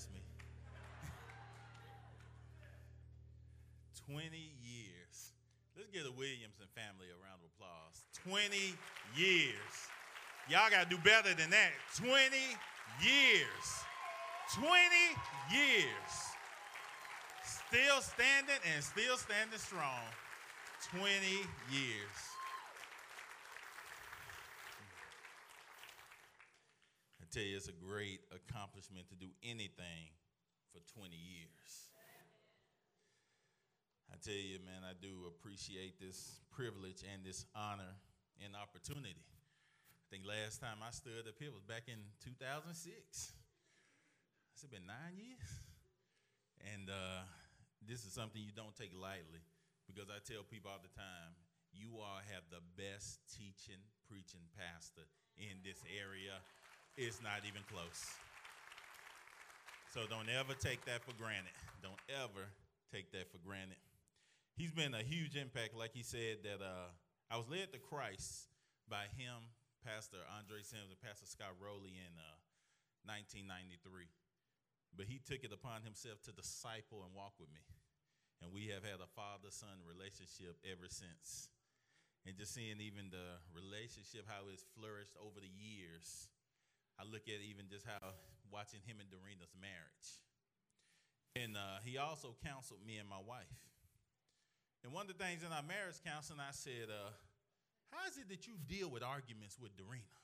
embarrass me. 20 years. Let's give the Williamson family a round of applause. 20 years. Y'all got to do better than that. 20 years. 20 years. Still standing and still standing strong. 20 years. Tell you, it's a great accomplishment to do anything for 20 years. I tell you, man, I do appreciate this privilege and this honor and opportunity. I think last time I stood up here was back in 2006. It's been nine years? And uh, this is something you don't take lightly because I tell people all the time, you all have the best teaching, preaching pastor in this area. It's not even close. So don't ever take that for granted. Don't ever take that for granted he's been a huge impact. Like he said, that uh, I was led to Christ by him, Pastor Andre Sims, and Pastor Scott Rowley in uh, 1993. But he took it upon himself to disciple and walk with me. And we have had a father son relationship ever since. And just seeing even the relationship, how it's flourished over the years. I look at even just how watching him and Dorina's marriage. And uh, he also counseled me and my wife. And one of the things in our marriage counseling, I said, uh, how is it that you deal with arguments with Dorina?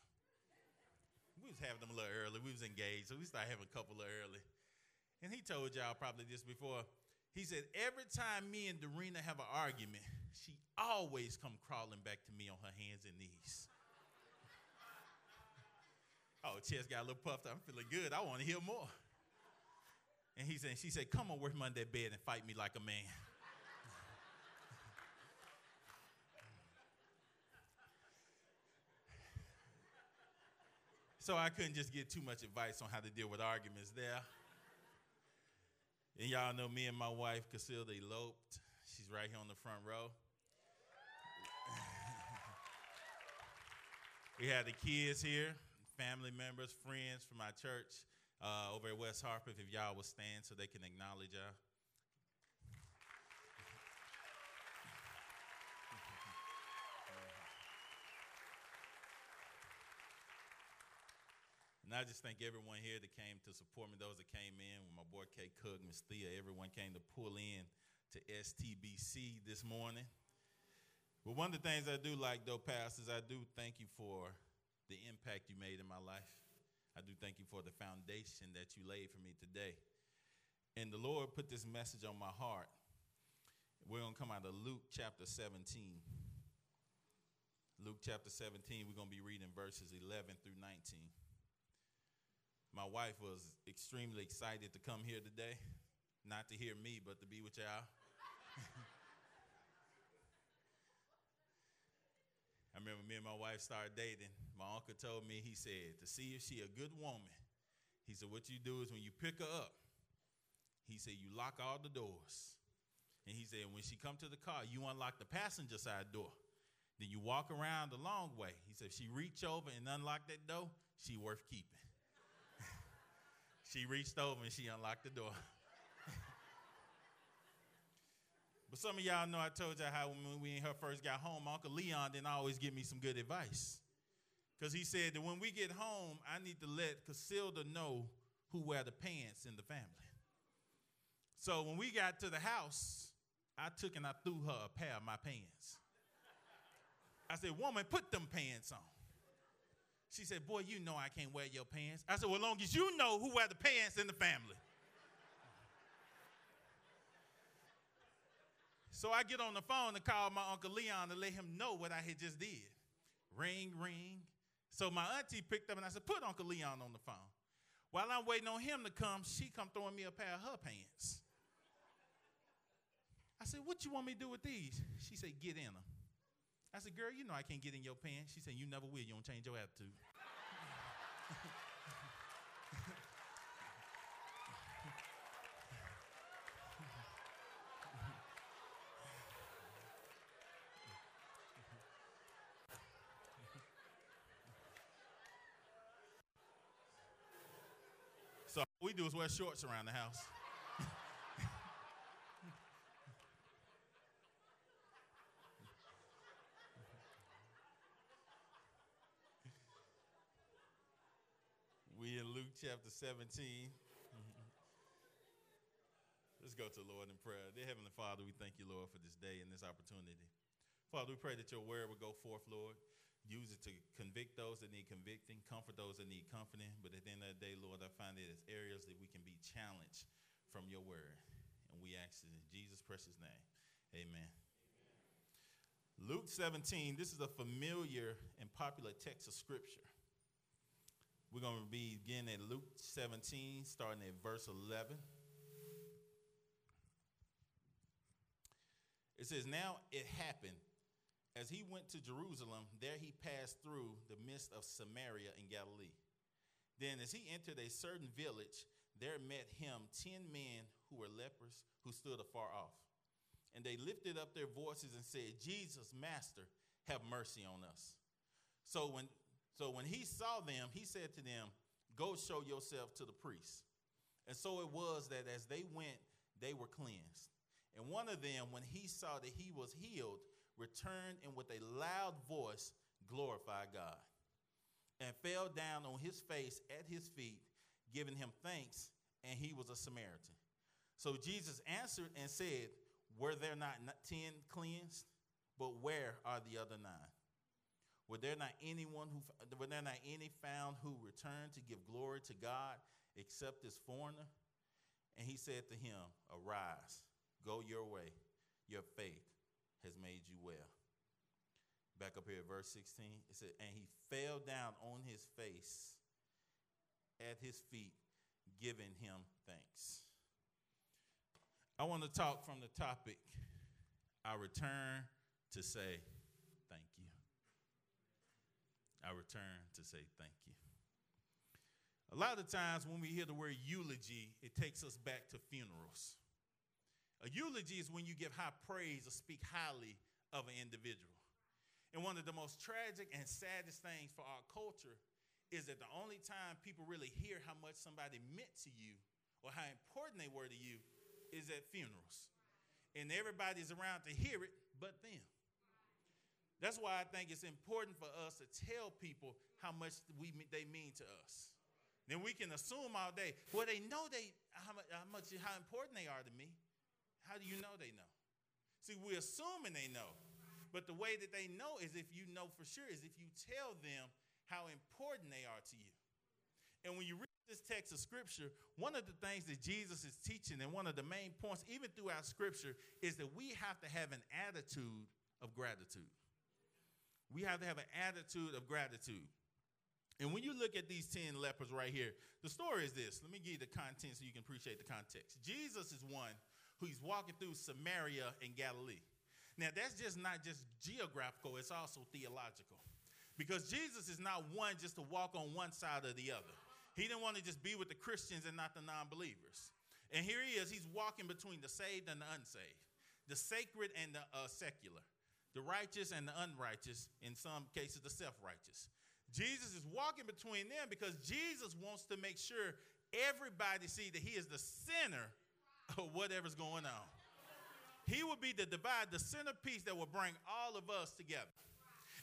We was having them a little early. We was engaged, so we started having a couple of early. And he told y'all probably this before. He said, every time me and Dorina have an argument, she always come crawling back to me on her hands and knees. Oh, chest got a little puffed. I'm feeling good. I want to hear more. And he said, she said, come on, work under that bed and fight me like a man. So I couldn't just get too much advice on how to deal with arguments there. And y'all know me and my wife, Casilda, eloped. She's right here on the front row. we had the kids here, family members, friends from my church uh, over at West Harpeth. If y'all will stand so they can acknowledge y'all. And I just thank everyone here that came to support me, those that came in, with my boy K Cook, Miss Thea, everyone came to pull in to STBC this morning. But one of the things I do like, though, Pastor, is I do thank you for the impact you made in my life. I do thank you for the foundation that you laid for me today. And the Lord put this message on my heart. We're going to come out of Luke chapter 17. Luke chapter 17, we're going to be reading verses 11 through 19 my wife was extremely excited to come here today, not to hear me, but to be with y'all. I remember me and my wife started dating. My uncle told me, he said, to see if she a good woman, he said, what you do is when you pick her up, he said, you lock all the doors. And he said, when she come to the car, you unlock the passenger side door. Then you walk around the long way. He said, if she reach over and unlock that door, she worth keeping. She reached over and she unlocked the door. But some of y'all know I told y'all how when we and her first got home, Uncle Leon didn't always give me some good advice. Because he said that when we get home, I need to let Casilda know who wear the pants in the family. So when we got to the house, I took and I threw her a pair of my pants. I said, Woman, put them pants on. She said, Boy, you know I can't wear your pants. I said, Well, long as you know who wear the pants in the family. So I get on the phone and call my Uncle Leon to let him know what I had just did. Ring, ring. So my auntie picked up and I said, Put Uncle Leon on the phone. While I'm waiting on him to come, she come throwing me a pair of her pants. I said, What you want me to do with these? She said, Get in them. I said, girl, you know I can't get in your pants. She said, you never will. You don't change your attitude. We do is wear shorts around the house. we in Luke chapter 17. Let's go to the Lord in prayer. Dear Heavenly Father, we thank you, Lord, for this day and this opportunity. Father, we pray that your word will go forth, Lord. Use it to convict those that need convicting, comfort those that need comforting. But at the end of the day, Lord, I find it as areas that we can be challenged from your word. And we ask it in Jesus' precious name. Amen. Amen. Luke 17, this is a familiar and popular text of scripture. We're going to begin at Luke 17, starting at verse 11. It says, Now it happened as he went to Jerusalem, there he passed through the midst of Samaria and Galilee. Then, as he entered a certain village, there met him ten men who were lepers who stood afar off. And they lifted up their voices and said, Jesus, Master, have mercy on us. So when, so when he saw them, he said to them, Go show yourself to the priest. And so it was that as they went, they were cleansed. And one of them, when he saw that he was healed, returned and with a loud voice glorified God and fell down on his face at his feet, giving him thanks, and he was a Samaritan. So Jesus answered and said, Were there not ten cleansed? But where are the other nine? Were there not anyone who were there not any found who returned to give glory to God except this foreigner? And he said to him, Arise, Go your way. Your faith has made you well. Back up here at verse 16. It said, And he fell down on his face at his feet, giving him thanks. I want to talk from the topic I return to say thank you. I return to say thank you. A lot of times when we hear the word eulogy, it takes us back to funerals. A eulogy is when you give high praise or speak highly of an individual. And one of the most tragic and saddest things for our culture is that the only time people really hear how much somebody meant to you or how important they were to you is at funerals. And everybody's around to hear it but them. That's why I think it's important for us to tell people how much we, they mean to us. Then we can assume all day, well, they know they how much, how how important they are to me. How do you know they know? See, we're assuming they know. But the way that they know is if you know for sure, is if you tell them how important they are to you. And when you read this text of scripture, one of the things that Jesus is teaching, and one of the main points, even throughout scripture, is that we have to have an attitude of gratitude. We have to have an attitude of gratitude. And when you look at these 10 lepers right here, the story is this. Let me give you the content so you can appreciate the context. Jesus is one who's walking through Samaria and Galilee. Now, that's just not just geographical, it's also theological. Because Jesus is not one just to walk on one side or the other. He didn't want to just be with the Christians and not the non believers. And here he is, he's walking between the saved and the unsaved, the sacred and the uh, secular, the righteous and the unrighteous, in some cases, the self righteous. Jesus is walking between them because Jesus wants to make sure everybody see that he is the center or whatever's going on. He will be the divide, the centerpiece that will bring all of us together.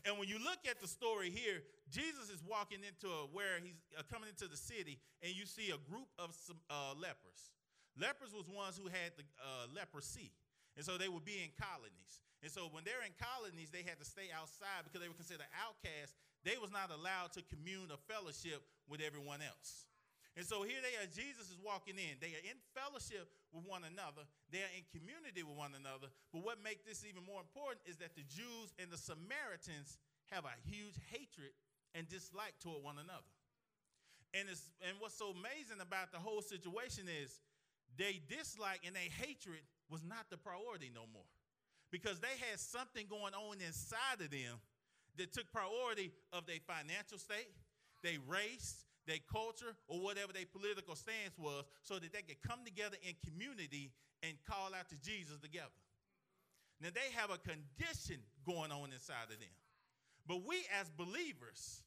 And when you look at the story here, Jesus is walking into a, where he's uh, coming into the city, and you see a group of some, uh, lepers. Lepers was ones who had the uh, leprosy, and so they would be in colonies. And so when they're in colonies, they had to stay outside because they were considered outcasts. They was not allowed to commune or fellowship with everyone else. And so here they are, Jesus is walking in. They are in fellowship with one another, they are in community with one another. But what makes this even more important is that the Jews and the Samaritans have a huge hatred and dislike toward one another. And, it's, and what's so amazing about the whole situation is they dislike and they hatred was not the priority no more. Because they had something going on inside of them that took priority of their financial state, their race, their culture, or whatever their political stance was, so that they could come together in community and call out to Jesus together. Now, they have a condition going on inside of them. But we, as believers,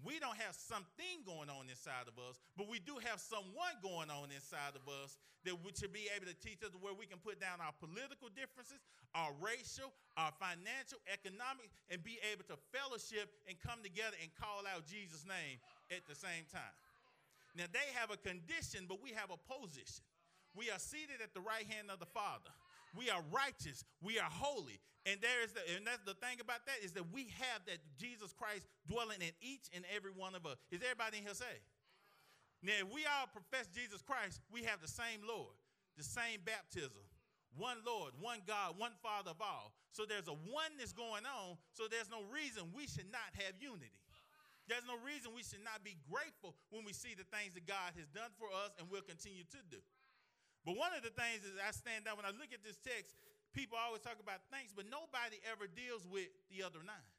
we don't have something going on inside of us, but we do have someone going on inside of us that we should be able to teach us where we can put down our political differences, our racial, our financial, economic, and be able to fellowship and come together and call out Jesus' name at the same time. Now they have a condition, but we have a position. We are seated at the right hand of the Father. We are righteous. We are holy. And there is the, and that's the thing about that is that we have that Jesus Christ dwelling in each and every one of us. Is everybody in here say? Now, if we all profess Jesus Christ, we have the same Lord, the same baptism, one Lord, one God, one Father of all. So there's a oneness going on. So there's no reason we should not have unity. There's no reason we should not be grateful when we see the things that God has done for us and will continue to do. But one of the things is I stand out when I look at this text, people always talk about thanks, but nobody ever deals with the other nine.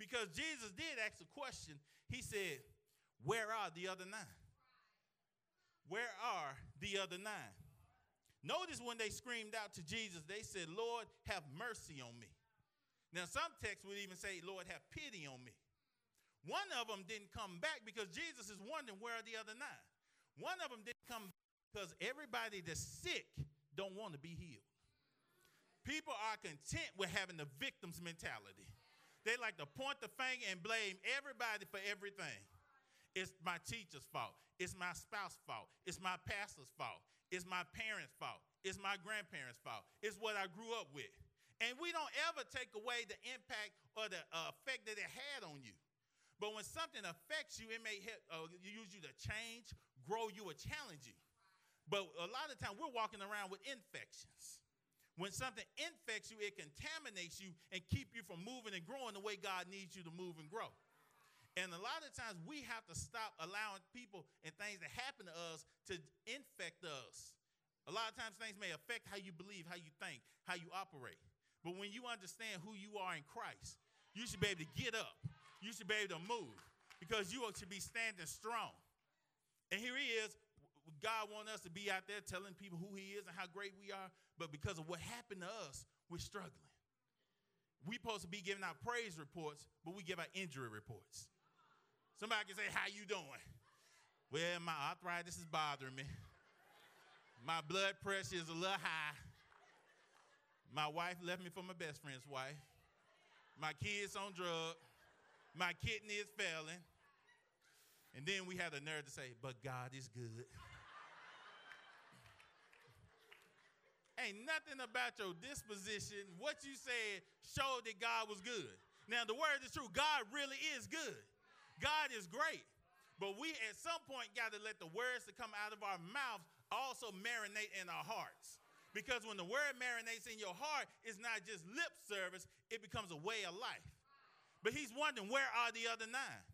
Because Jesus did ask a question. He said, Where are the other nine? Where are the other nine? Notice when they screamed out to Jesus, they said, Lord, have mercy on me. Now, some texts would even say, Lord, have pity on me. One of them didn't come back because Jesus is wondering, Where are the other nine? One of them didn't come because everybody that's sick don't want to be healed. People are content with having the victim's mentality. They like to point the finger and blame everybody for everything. It's my teacher's fault. It's my spouse's fault. It's my pastor's fault. It's my parents' fault. It's my grandparents' fault. It's what I grew up with. And we don't ever take away the impact or the uh, effect that it had on you. But when something affects you, it may help, uh, use you to change, grow you, or challenge you. But a lot of time we're walking around with infections. When something infects you, it contaminates you and keep you from moving and growing the way God needs you to move and grow. And a lot of times we have to stop allowing people and things that happen to us to infect us. A lot of times things may affect how you believe, how you think, how you operate. But when you understand who you are in Christ, you should be able to get up. You should be able to move because you should be standing strong. And here he is God wants us to be out there telling people who He is and how great we are, but because of what happened to us, we're struggling. We're supposed to be giving out praise reports, but we give out injury reports. Somebody can say, How you doing? Well, my arthritis is bothering me. My blood pressure is a little high. My wife left me for my best friend's wife. My kids on drug. My kidney is failing. And then we had the nerve to say, but God is good. Ain't nothing about your disposition, what you said, showed that God was good. Now, the word is true. God really is good. God is great. But we at some point got to let the words that come out of our mouths also marinate in our hearts. Because when the word marinates in your heart, it's not just lip service, it becomes a way of life. But he's wondering, where are the other nine?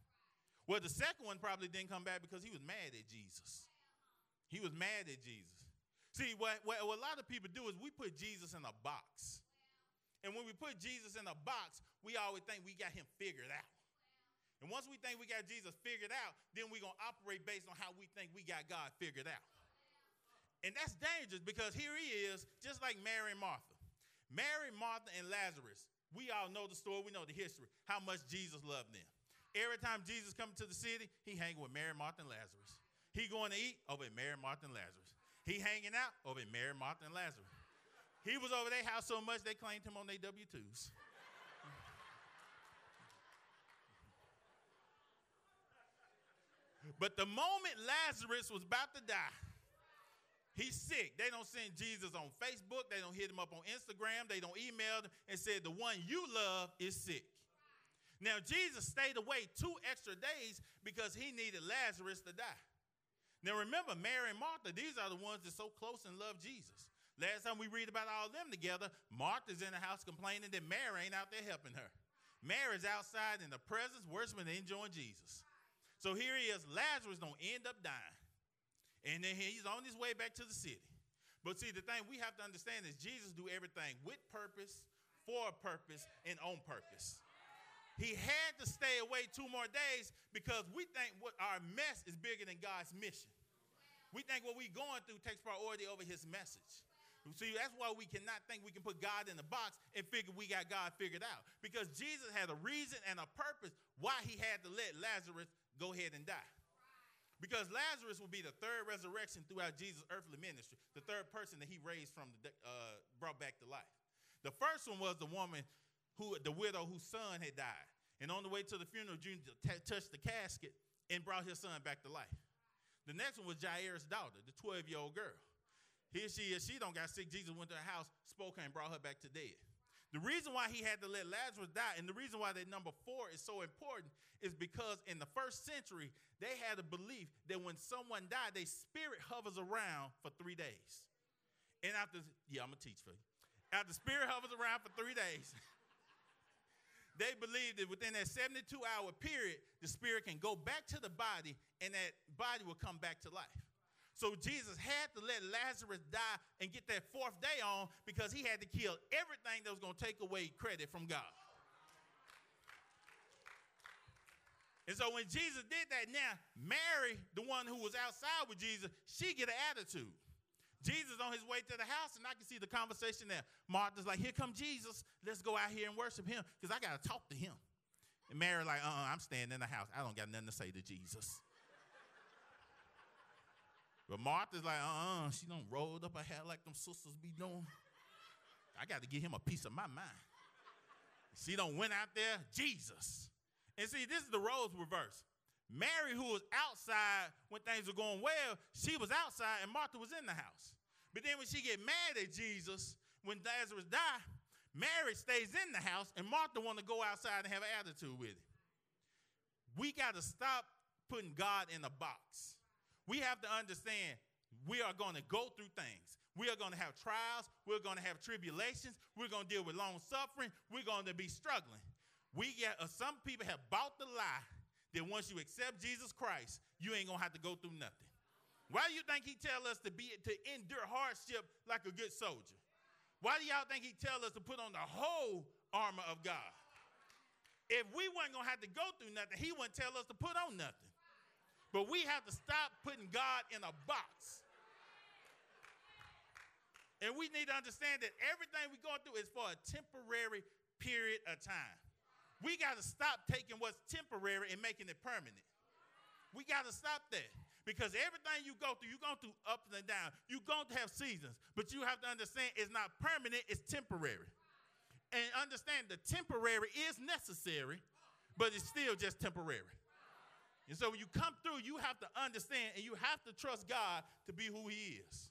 Well, the second one probably didn't come back because he was mad at Jesus. He was mad at Jesus. See, what, what, what, a lot of people do is we put Jesus in a box. And when we put Jesus in a box, we always think we got him figured out. And once we think we got Jesus figured out, then we're going to operate based on how we think we got God figured out. And that's dangerous because here he is, just like Mary and Martha. Mary, Martha, and Lazarus. We all know the story, we know the history, how much Jesus loved them. Every time Jesus come to the city, he hanging with Mary, Martha, and Lazarus. He going to eat over at Mary, Martha, and Lazarus. He hanging out over at Mary, Martha, and Lazarus. He was over their house so much they claimed him on their W-2s. but the moment Lazarus was about to die, he's sick. They don't send Jesus on Facebook. They don't hit him up on Instagram. They don't email him and say, the one you love is sick. Now, Jesus stayed away two extra days because he needed Lazarus to die. Now, remember, Mary and Martha, these are the ones that so close and love Jesus. Last time we read about all of them together, Martha's in the house complaining that Mary ain't out there helping her. Mary's outside in the presence, worshiping and enjoying Jesus. So here he is. Lazarus don't end up dying. And then he's on his way back to the city. But see, the thing we have to understand is Jesus do everything with purpose, for a purpose, and on purpose. He had to stay away two more days because we think what our mess is bigger than God's mission. We think what we're going through takes priority over his message. See, that's why we cannot think we can put God in a box and figure we got God figured out. Because Jesus had a reason and a purpose why he had to let Lazarus go ahead and die. Because Lazarus will be the third resurrection throughout Jesus' earthly ministry, the third person that he raised from the uh, brought back to life. The first one was the woman who, the widow whose son had died, and on the way to the funeral, Jesus touched the casket and brought his son back to life. The next one was Jairus' daughter, the 12 year old girl. Here she is. She don't got sick. Jesus went to her house, spoke her, and brought her back to dead. The reason why he had to let Lazarus die, and the reason why that number four is so important, is because in the first century, they had a belief that when someone died, their spirit hovers around for three days. And after, yeah, I'm gonna teach for you. After spirit hovers around for three days, they believe that within that 72 hour period, the spirit can go back to the body and that body will come back to life. So Jesus had to let Lazarus die and get that fourth day on because he had to kill everything that was going to take away credit from God. And so when Jesus did that, now Mary, the one who was outside with Jesus, she get an attitude. Jesus on his way to the house, and I can see the conversation there. Martha's like, "Here come Jesus. Let's go out here and worship him because I got to talk to him." And Mary like, "Uh, uh I'm staying in the house. I don't got nothing to say to Jesus." But Martha's like, uh-uh, she don't rolled up her hair like them sisters be doing. I got to give him a piece of my mind. She don't went out there, Jesus. And see, this is the roles reversed. Mary, who was outside when things were going well, she was outside and Martha was in the house. But then when she get mad at Jesus, when Lazarus died, Mary stays in the house and Martha want to go outside and have an attitude with it. We got to stop putting God in a box we have to understand we are going to go through things. We are going to have trials. We're going to have tribulations. We're going to deal with long suffering. We're going to be struggling. We get uh, some people have bought the lie that once you accept Jesus Christ, you ain't gonna have to go through nothing. Why do you think he tell us to be to endure hardship like a good soldier? Why do y'all think he tell us to put on the whole armor of God? If we weren't gonna have to go through nothing, he wouldn't tell us to put on nothing. But we have to stop putting God in a box. And we need to understand that everything we're going through is for a temporary period of time. We got to stop taking what's temporary and making it permanent. We got to stop that. Because everything you go through, you're going through ups and downs. You're going to have seasons, but you have to understand it's not permanent, it's temporary. And understand the temporary is necessary, but it's still just temporary. And so when you come through, you have to understand and you have to trust God to be who He is.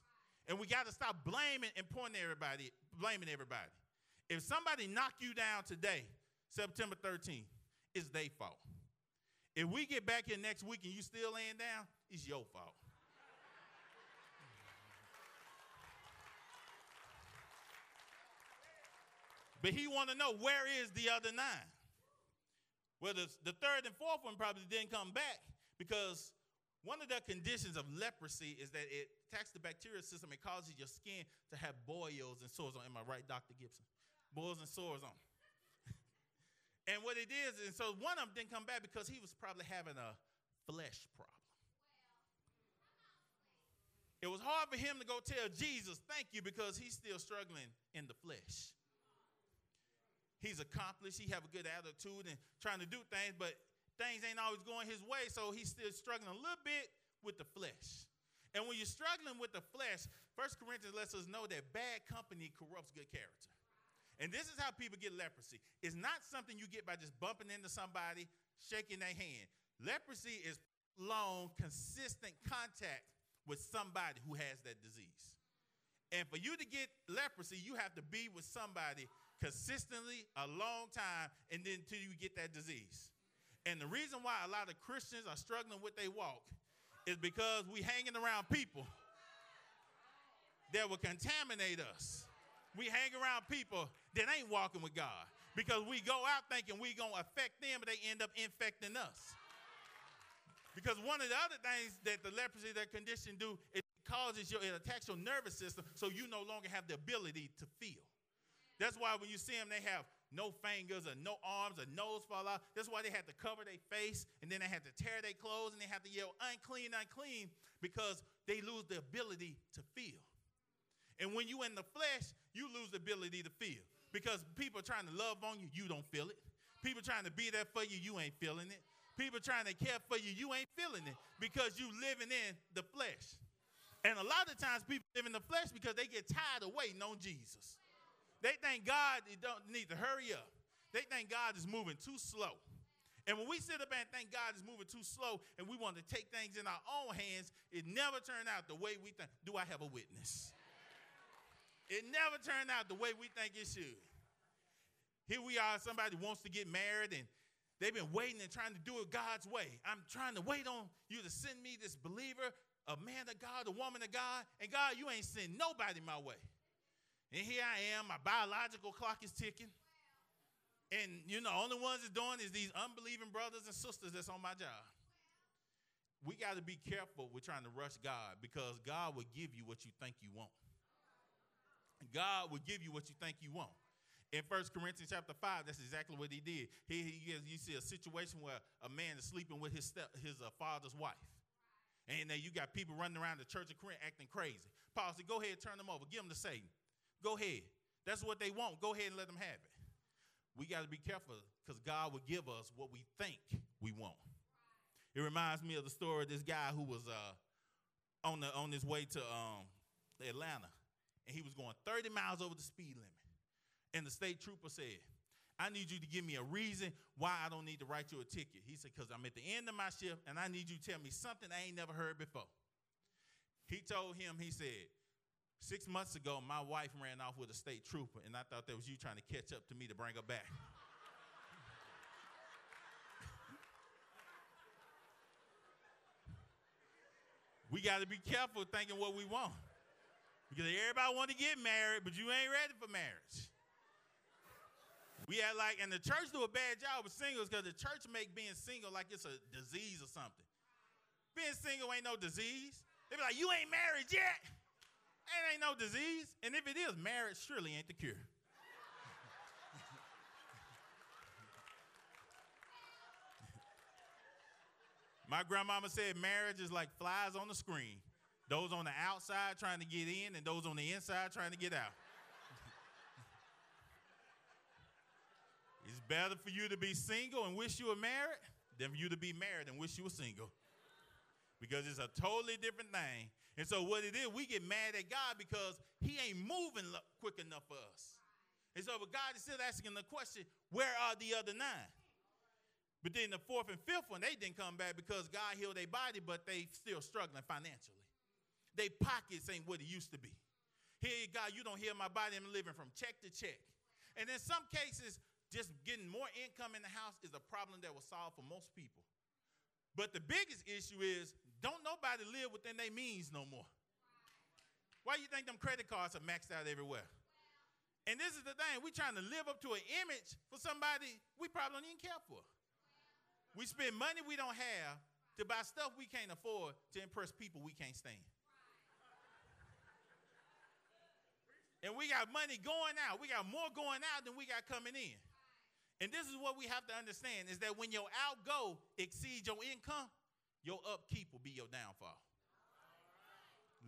And we got to stop blaming and pointing everybody, blaming everybody. If somebody knocked you down today, September 13th, it's their fault. If we get back here next week and you still laying down, it's your fault. but he want to know where is the other nine? Well, the, the third and fourth one probably didn't come back because one of the conditions of leprosy is that it attacks the bacterial system. It causes your skin to have boils and sores on. Am I right, Dr. Gibson? Boils and sores on. and what it is, and so one of them didn't come back because he was probably having a flesh problem. It was hard for him to go tell Jesus, thank you, because he's still struggling in the flesh. He's accomplished. He have a good attitude and trying to do things, but things ain't always going his way, so he's still struggling a little bit with the flesh. And when you're struggling with the flesh, First Corinthians lets us know that bad company corrupts good character. And this is how people get leprosy. It's not something you get by just bumping into somebody, shaking their hand. Leprosy is long, consistent contact with somebody who has that disease. And for you to get leprosy, you have to be with somebody consistently a long time and then until you get that disease. And the reason why a lot of Christians are struggling with their walk is because we hanging around people that will contaminate us. We hang around people that ain't walking with God because we go out thinking we going to affect them, but they end up infecting us. Because one of the other things that the leprosy, that condition do, it causes your, it attacks your nervous system so you no longer have the ability to feel. That's why when you see them, they have no fingers or no arms, or nose fall out. That's why they had to cover their face and then they had to tear their clothes and they had to yell, unclean, unclean, because they lose the ability to feel. And when you in the flesh, you lose the ability to feel. Because people trying to love on you, you don't feel it. People trying to be there for you, you ain't feeling it. People trying to care for you, you ain't feeling it because you living in the flesh. And a lot of times people live in the flesh because they get tired of waiting on Jesus. They think God they don't need to hurry up. They think God is moving too slow. And when we sit up and think God is moving too slow and we want to take things in our own hands, it never turned out the way we think. Do I have a witness? It never turned out the way we think it should. Here we are, somebody wants to get married and they've been waiting and trying to do it God's way. I'm trying to wait on you to send me this believer, a man of God, a woman of God, and God, you ain't send nobody my way. And here I am, my biological clock is ticking. And you know, only ones that's doing is these unbelieving brothers and sisters that's on my job. We got to be careful with trying to rush God because God will give you what you think you want. God will give you what you think you want. In 1 Corinthians chapter 5, that's exactly what he did. He, he you see a situation where a man is sleeping with his, step, his uh, father's wife. And then you got people running around the church of Corinth acting crazy. Paul said, Go ahead, turn them over, give them to Satan. Go ahead. That's what they want. Go ahead and let them have it. We got to be careful because God will give us what we think we want. It reminds me of the story of this guy who was uh, on, the, on his way to um, Atlanta, and he was going 30 miles over the speed limit. And the state trooper said, I need you to give me a reason why I don't need to write you a ticket. He said, because I'm at the end of my shift and I need you to tell me something I ain't never heard before. He told him, he said, six months ago, my wife ran off with a state trooper, and I thought that was you trying to catch up to me to bring her back. we got to be careful thinking what we want. Because everybody want to get married, but you ain't ready for marriage. We had like, and the church do a bad job with singles because the church make being single like it's a disease or something. Being single ain't no disease. They be like, you ain't married yet. It ain't no disease. And if it is, marriage surely ain't the cure. My grandmama said marriage is like flies on the screen. Those on the outside trying to get in, and those on the inside trying to get out. It's better for you to be single and wish you were married than for you to be married and wish you were single. Because it's a totally different thing. And so what it is, we get mad at God because he ain't moving quick enough for us. And so but God is still asking the question, where are the other nine? But then the fourth and fifth one, they didn't come back because God healed their body, but they still struggling financially. Their pockets ain't what it used to be. Here, God, you don't heal my body. I'm living from check to check. And in some cases, just getting more income in the house is a problem that will solve for most people. But the biggest issue is don't nobody live within their means no more. Why you think them credit cards are maxed out everywhere? And this is the thing, we're trying to live up to an image for somebody we probably don't even care for. We spend money we don't have to buy stuff we can't afford to impress people we can't stand. And we got money going out. We got more going out than we got coming in. And this is what we have to understand is that when your outgo exceeds your income, your upkeep will be your downfall.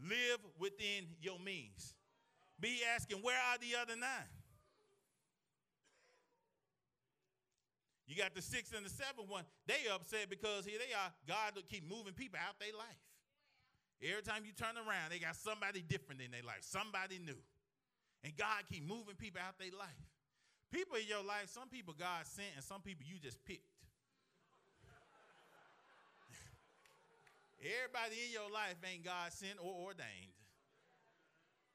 Live within your means. Be asking, where are the other nine? You got the sixth and the seventh one. They upset because here they are. God will keep moving people out their life. Every time you turn around, they got somebody different in their life, somebody new. And God keep moving people out their life. People in your life, some people God sent, and some people you just picked. Everybody in your life ain't God sent or ordained.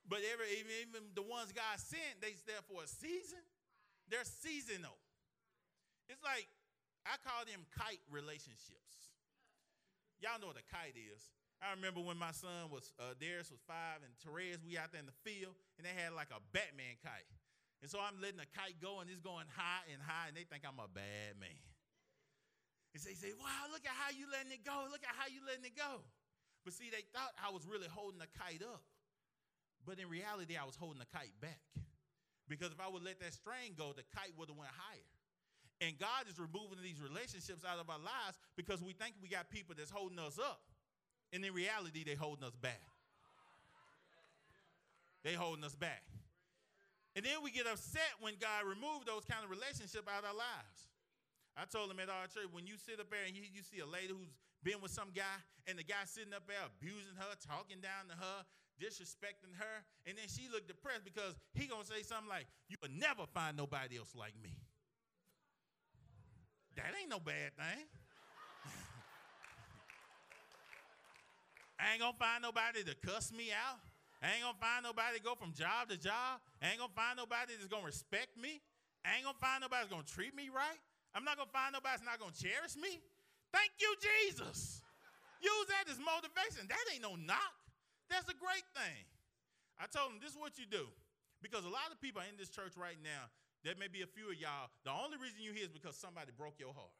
But every, even, even the ones God sent, they there for a season. They're seasonal. It's like I call them kite relationships. Y'all know what a kite is. I remember when my son was uh, Darius was five and Therese, we out there in the field, and they had like a Batman kite. And so I'm letting the kite go, and it's going high and high, and they think I'm a bad man. And so they say, wow, look at how you letting it go. Look at how you letting it go. But see, they thought I was really holding the kite up. But in reality, I was holding the kite back. Because if I would let that string go, the kite would have went higher. And God is removing these relationships out of our lives because we think we got people that's holding us up. And in reality, they're holding us back. They holding us back. And then we get upset when God removed those kind of relationship out of our lives. I told him at our church, when you sit up there and you, you see a lady who's been with some guy, and the guy sitting up there abusing her, talking down to her, disrespecting her, and then she looked depressed because he gonna say something like, "You will never find nobody else like me." That ain't no bad thing. I ain't gonna find nobody to cuss me out. I ain't gonna find nobody to go from job to job. I ain't gonna find nobody that's gonna respect me. I ain't gonna find nobody that's gonna treat me right. I'm not gonna find nobody that's not gonna cherish me. Thank you, Jesus. Use that as motivation. That ain't no knock. That's a great thing. I told him this is what you do. Because a lot of people in this church right now, there may be a few of y'all, the only reason you're here is because somebody broke your heart.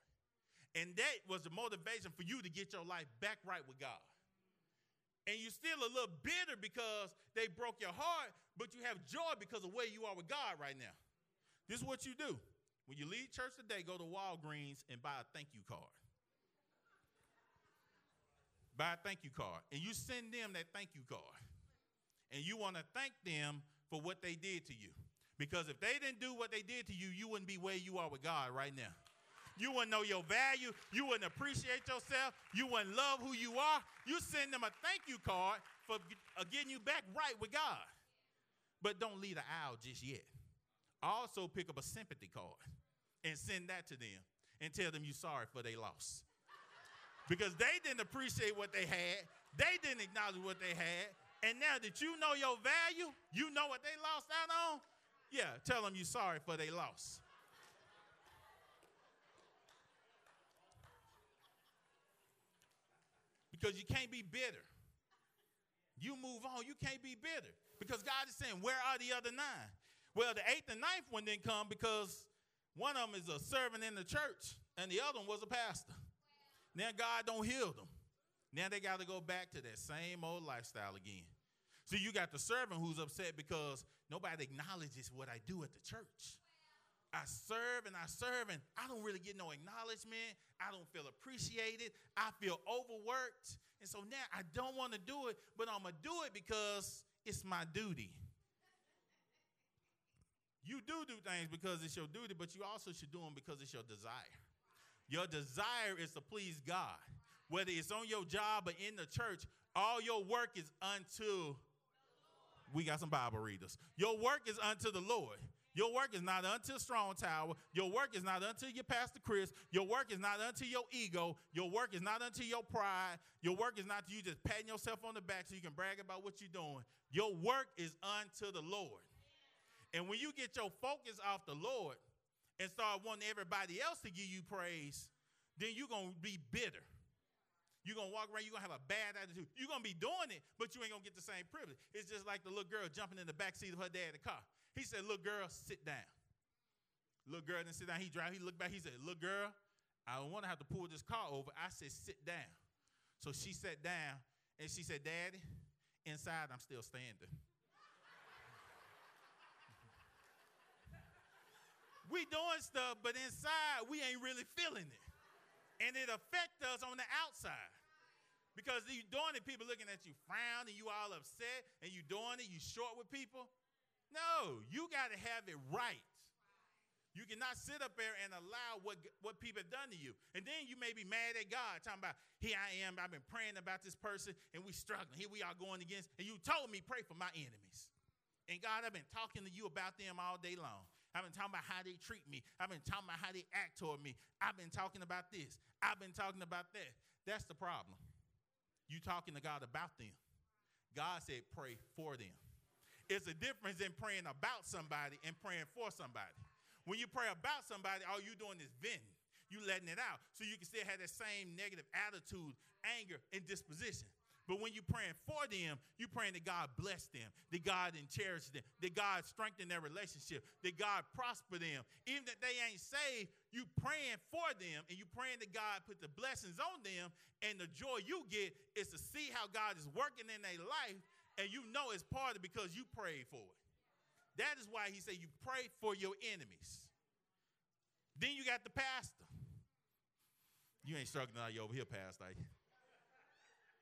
And that was the motivation for you to get your life back right with God. And you're still a little bitter because they broke your heart, but you have joy because of where you are with God right now. This is what you do. When you leave church today, go to Walgreens and buy a thank you card. buy a thank you card. And you send them that thank you card. And you want to thank them for what they did to you. Because if they didn't do what they did to you, you wouldn't be where you are with God right now. You wouldn't know your value. You wouldn't appreciate yourself. You wouldn't love who you are. You send them a thank you card for uh, getting you back right with God. But don't leave the aisle just yet. Also, pick up a sympathy card and send that to them and tell them you're sorry for their loss. Because they didn't appreciate what they had, they didn't acknowledge what they had, and now that you know your value, you know what they lost out on, yeah, tell them you're sorry for their loss. Because you can't be bitter. You move on, you can't be bitter. Because God is saying, Where are the other nine? Well, the eighth and ninth one didn't come because one of them is a servant in the church, and the other one was a pastor. Now God don't heal them. Now they got to go back to that same old lifestyle again. So you got the servant who's upset because nobody acknowledges what I do at the church. I serve and I serve, and I don't really get no acknowledgement. I don't feel appreciated. I feel overworked. And so now I don't want to do it, but I'm going to do it because it's my duty. You do do things because it's your duty, but you also should do them because it's your desire. Your desire is to please God. Whether it's on your job or in the church, all your work is unto. We got some Bible readers. Your work is unto the Lord. Your work is not unto Strong Tower. Your work is not unto your Pastor Chris. Your work is not unto your ego. Your work is not unto your pride. Your work is not to you just patting yourself on the back so you can brag about what you're doing. Your work is unto the Lord. And when you get your focus off the Lord and start wanting everybody else to give you praise, then you're going to be bitter. You're going to walk around, you're going to have a bad attitude. You're going to be doing it, but you ain't going to get the same privilege. It's just like the little girl jumping in the back seat of her dad's car. He said, Little girl, sit down. Little girl didn't sit down. He drive. He looked back. He said, Little girl, I don't want to have to pull this car over. I said, Sit down. So she sat down and she said, Daddy, inside I'm still standing. We doing stuff, but inside we ain't really feeling it. And it affects us on the outside. Because you doing it, people looking at you frown and you all upset and you doing it, you short with people. No, you got to have it right. You cannot sit up there and allow what, what people have done to you. And then you may be mad at God, talking about, here I am, I've been praying about this person, and we struggling. Here we are going against, and you told me, pray for my enemies. And God, I've been talking to you about them all day long. I've been talking about how they treat me. I've been talking about how they act toward me. I've been talking about this. I've been talking about that. That's the problem. You talking to God about them. God said, pray for them. It's a difference in praying about somebody and praying for somebody. When you pray about somebody, all you're doing is venting. You letting it out. So you can still have that same negative attitude, anger, and disposition. But when you're praying for them, you're praying that God bless them, that God and cherish them, that God strengthen their relationship, that God prosper them. Even that they ain't saved, you praying for them and you praying that God put the blessings on them. And the joy you get is to see how God is working in their life, and you know it's part of it because you prayed for it. That is why he said you pray for your enemies. Then you got the pastor. You ain't struggling out you over here, pastor.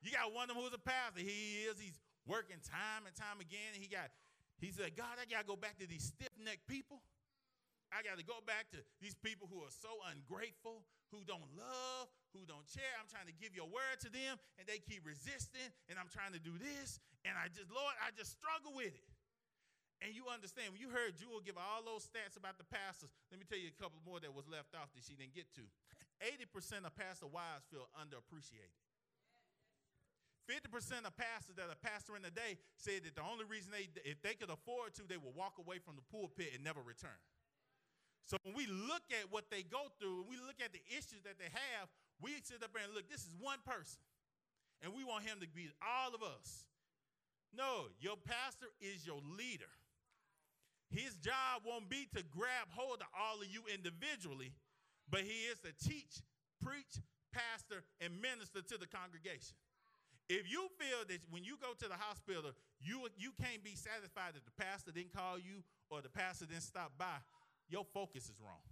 You got one of them who's a pastor. He is. He's working time and time again. He got He said, God, I got to go back to these stiff necked people. I got to go back to these people who are so ungrateful, who don't love, who don't care. I'm trying to give your word to them, and they keep resisting, and I'm trying to do this. And I just, Lord, I just struggle with it. And you understand, when you heard Jewel give all those stats about the pastors, let me tell you a couple more that was left off that she didn't get to. 80% of pastor wives feel underappreciated. 50% of pastors that are pastoring today said that the only reason they, if they could afford to, they would walk away from the pulpit and never return. So when we look at what they go through, and we look at the issues that they have, we sit up there and look, this is one person. And we want him to be all of us. No, your pastor is your leader. His job won't be to grab hold of all of you individually, but he is to teach, preach, pastor, and minister to the congregation. If you feel that when you go to the hospital, you, you can't be satisfied that the pastor didn't call you or the pastor didn't stop by, your focus is wrong.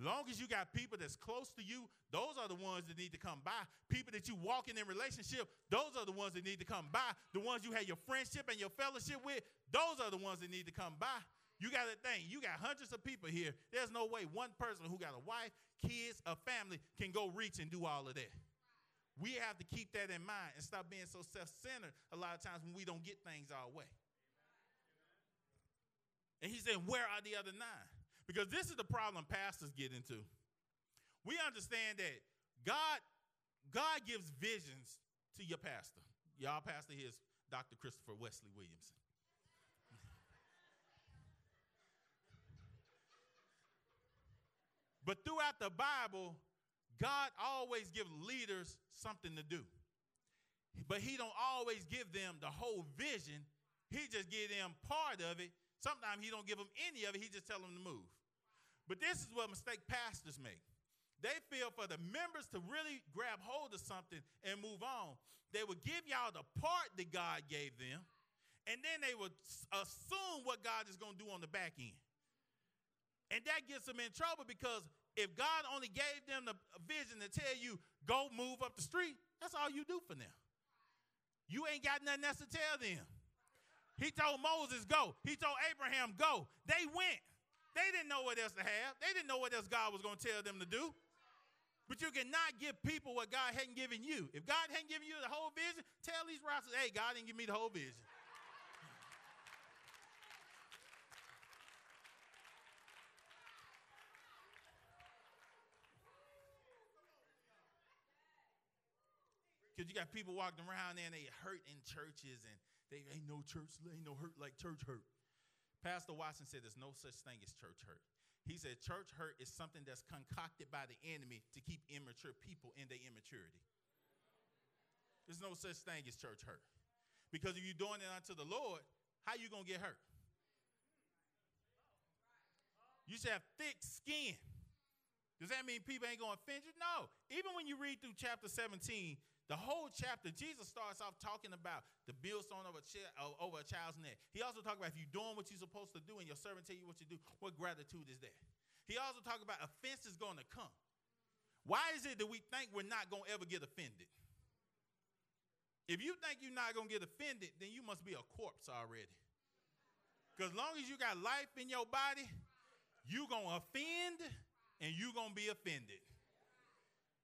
Long as you got people that's close to you, those are the ones that need to come by. People that you walk in in relationship, those are the ones that need to come by. The ones you had your friendship and your fellowship with, those are the ones that need to come by. You got to think, you got hundreds of people here. There's no way one person who got a wife, kids, a family can go reach and do all of that. We have to keep that in mind and stop being so self centered a lot of times when we don't get things our way. And he said, Where are the other nine? Because this is the problem pastors get into. We understand that God, God gives visions to your pastor. Y'all pastor here is Dr. Christopher Wesley Williamson. but throughout the Bible, God always gives leaders something to do. But he don't always give them the whole vision. He just give them part of it. Sometimes he don't give them any of it. He just tell them to move. But this is what mistake pastors make. They feel for the members to really grab hold of something and move on, they would give y'all the part that God gave them, and then they would assume what God is going to do on the back end. And that gets them in trouble because if God only gave them the vision to tell you, go move up the street, that's all you do for them. You ain't got nothing else to tell them. He told Moses, go. He told Abraham, go. They went. They didn't know what else to have. They didn't know what else God was going to tell them to do. But you cannot give people what God hadn't given you. If God hadn't given you the whole vision, tell these rosters, hey, God didn't give me the whole vision. Because you got people walking around there and they hurt in churches and they ain't no church, ain't no hurt like church hurt. Pastor Watson said there's no such thing as church hurt. He said church hurt is something that's concocted by the enemy to keep immature people in their immaturity. There's no such thing as church hurt. Because if you're doing it unto the Lord, how you going to get hurt? You should have thick skin. Does that mean people ain't going to offend you? No. Even when you read through chapter 17, the whole chapter, Jesus starts off talking about the millstone over over a child's neck. He also talks about if you're doing what you're supposed to do and your servant tell you what you do, what gratitude is there? He also talks about offense is going to come. Why is it that we think we're not going to ever get offended? If you think you're not going to get offended, then you must be a corpse already. Because long as you got life in your body, you're going to offend and you're going to be offended.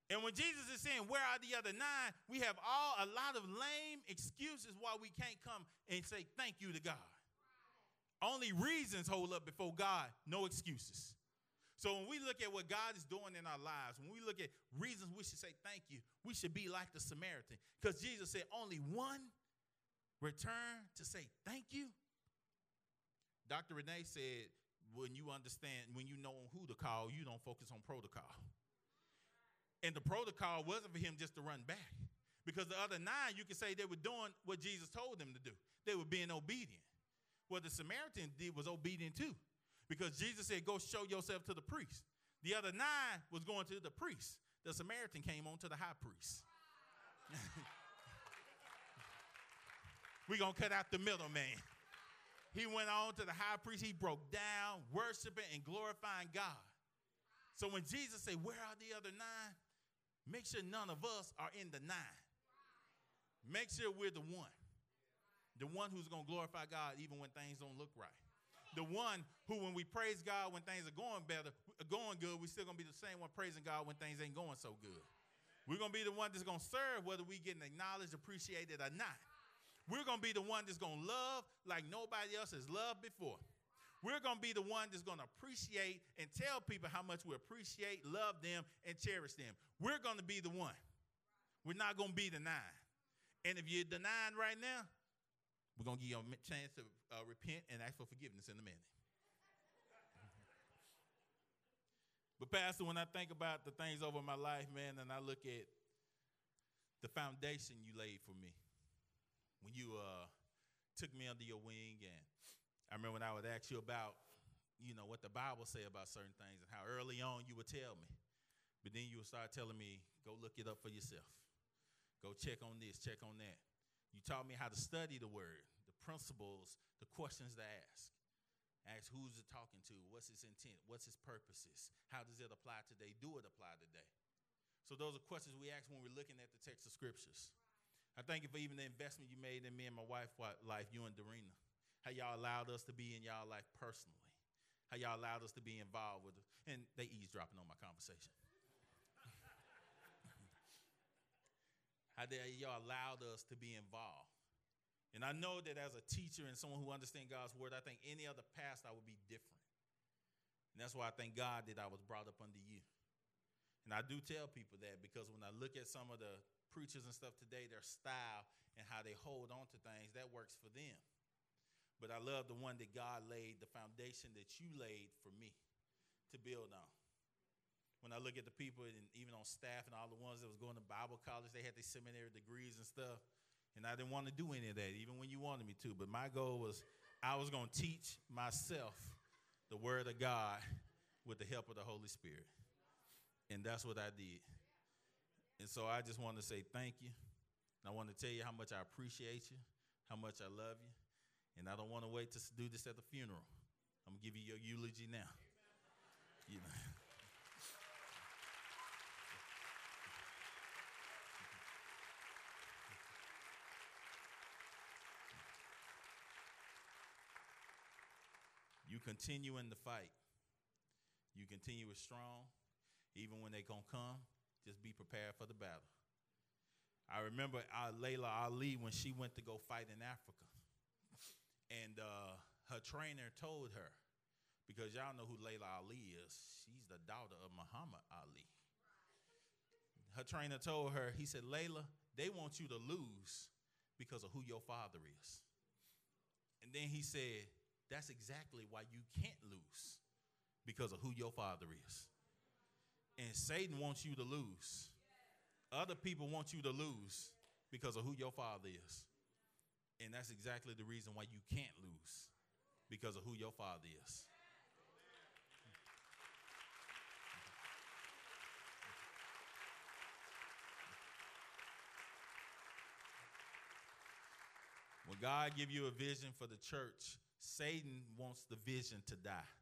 And when Jesus is saying, Where are the other nine? we have all a lot of lame excuses why we can't come and say thank you to God. Only reasons hold up before God, no excuses. So when we look at what God is doing in our lives, when we look at reasons we should say thank you, we should be like the Samaritan. Because Jesus said, only one return to say thank you. Dr. Renee said, when you understand, when you know who to call, you don't focus on protocol. And the protocol wasn't for him just to run back. Because the other nine, you could say they were doing what Jesus told them to do. They were being obedient. What the Samaritan did was obedient too. Because Jesus said, Go show yourself to the priest. The other nine was going to the priest. The Samaritan came on to the high priest. We're going to cut out the middleman. He went on to the high priest. He broke down, worshiping and glorifying God. So when Jesus said, Where are the other nine? Make sure none of us are in the nine. Make sure we're the one. The one who's going to glorify God even when things don't look right. The one who, when we praise God when things are going better, going good, we're still going to be the same one praising God when things ain't going so good. We're going to be the one that's going to serve whether we getting acknowledged, appreciated, or not. We're going to be the one that's going to love like nobody else has loved before. We're going to be the one that's going to appreciate and tell people how much we appreciate, love them, and cherish them. We're going to be the one. We're not going to be the nine. And if you're denying right now, we're going to give you a chance to uh, repent and ask for forgiveness in a minute. but, Pastor, when I think about the things over my life, man, and I look at the foundation you laid for me, when you uh, took me under your wing, and I remember when I would ask you about, you know, what the Bible say about certain things and how early on you would tell me. But then you would start telling me, go look it up for yourself. Go check on this, check on that. You taught me how to study the word, the principles, the questions to ask. Ask who's it talking to? What's its intent? What's its purposes? How does it apply today? Do it apply today? So those are questions we ask when we're looking at the text of scriptures. I thank you for even the investment you made in me and my wife's life, you and Dorena. How y'all allowed us to be in y'all life personally. How y'all allowed us to be involved with it. And they eavesdropping on my conversation. how they, y'all allowed us to be involved. And I know that as a teacher and someone who understands God's word, I think any other pastor I would be different. And that's why I thank God that I was brought up under you. And I do tell people that because when I look at some of the preachers and stuff today, their style and how they hold on to things, that works for them. But I love the one that God laid, the foundation that you laid for me to build on when I look at the people and even on staff and all the ones that was going to Bible college, they had their seminary degrees and stuff. And I didn't want to do any of that, even when you wanted me to. But my goal was I was going to teach myself the word of God with the help of the Holy Spirit. And that's what I did. And so I just want to say thank you. And I want to tell you how much I appreciate you, how much I love you. And I don't want to wait to do this at the funeral. I'm to give you your eulogy now. You know. You continue in the fight. You continue with strong, even when they're going to come. Just be prepared for the battle. I remember uh, Laila Ali when she went to go fight in Africa. And uh, her trainer told her, because y'all know who Laila Ali is, she's the daughter of Muhammad Ali. Her trainer told her, he said, Laila, they want you to lose because of who your father is. And then he said, that's exactly why you can't lose because of who your father is. And Satan wants you to lose. Other people want you to lose because of who your father is. And that's exactly the reason why you can't lose because of who your father is. When God give you a vision for the church, Satan wants the vision to die.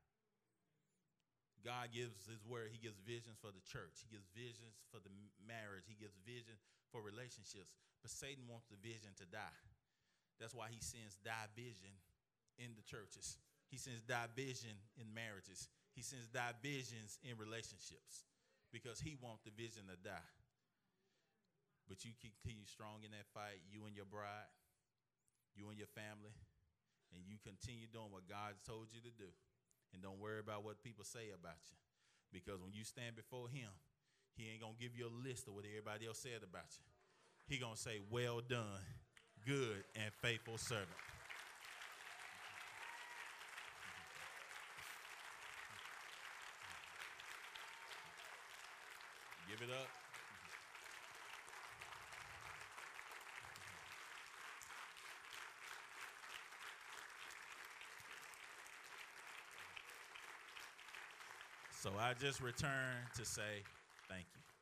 God gives his word. He gives visions for the church. He gives visions for the marriage. He gives vision for relationships. But Satan wants the vision to die. That's why he sends division in the churches. He sends division in marriages. He sends divisions in relationships because he wants the vision to die. But you continue strong in that fight, you and your bride, you and your family and you continue doing what God's told you to do. And don't worry about what people say about you. Because when you stand before him, he ain't going to give you a list of what everybody else said about you. He going to say, well done, good and faithful servant. Give it up. So I just return to say thank you.